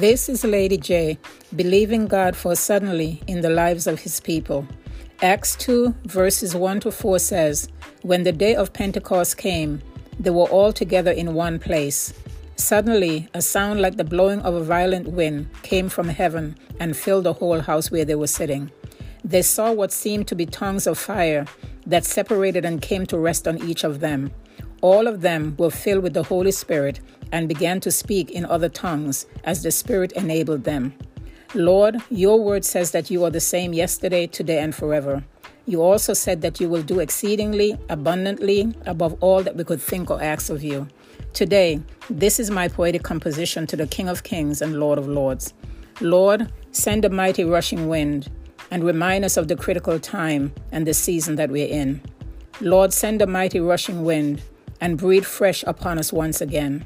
This is Lady J, believing God for suddenly in the lives of his people. Acts 2, verses 1 to 4 says, When the day of Pentecost came, they were all together in one place. Suddenly, a sound like the blowing of a violent wind came from heaven and filled the whole house where they were sitting. They saw what seemed to be tongues of fire that separated and came to rest on each of them. All of them were filled with the Holy Spirit and began to speak in other tongues as the Spirit enabled them. Lord, your word says that you are the same yesterday, today, and forever. You also said that you will do exceedingly abundantly above all that we could think or ask of you. Today, this is my poetic composition to the King of Kings and Lord of Lords. Lord, send a mighty rushing wind and remind us of the critical time and the season that we're in. Lord, send a mighty rushing wind and breathe fresh upon us once again.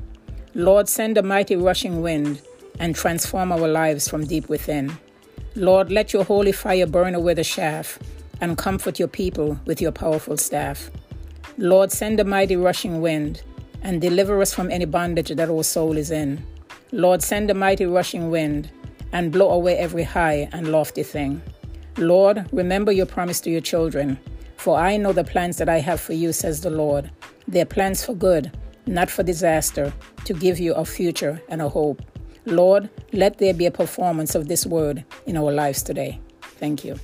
Lord, send a mighty rushing wind and transform our lives from deep within. Lord, let your holy fire burn away the chaff and comfort your people with your powerful staff. Lord, send a mighty rushing wind and deliver us from any bondage that our soul is in. Lord, send a mighty rushing wind and blow away every high and lofty thing. Lord, remember your promise to your children. For I know the plans that I have for you, says the Lord. They're plans for good, not for disaster, to give you a future and a hope. Lord, let there be a performance of this word in our lives today. Thank you.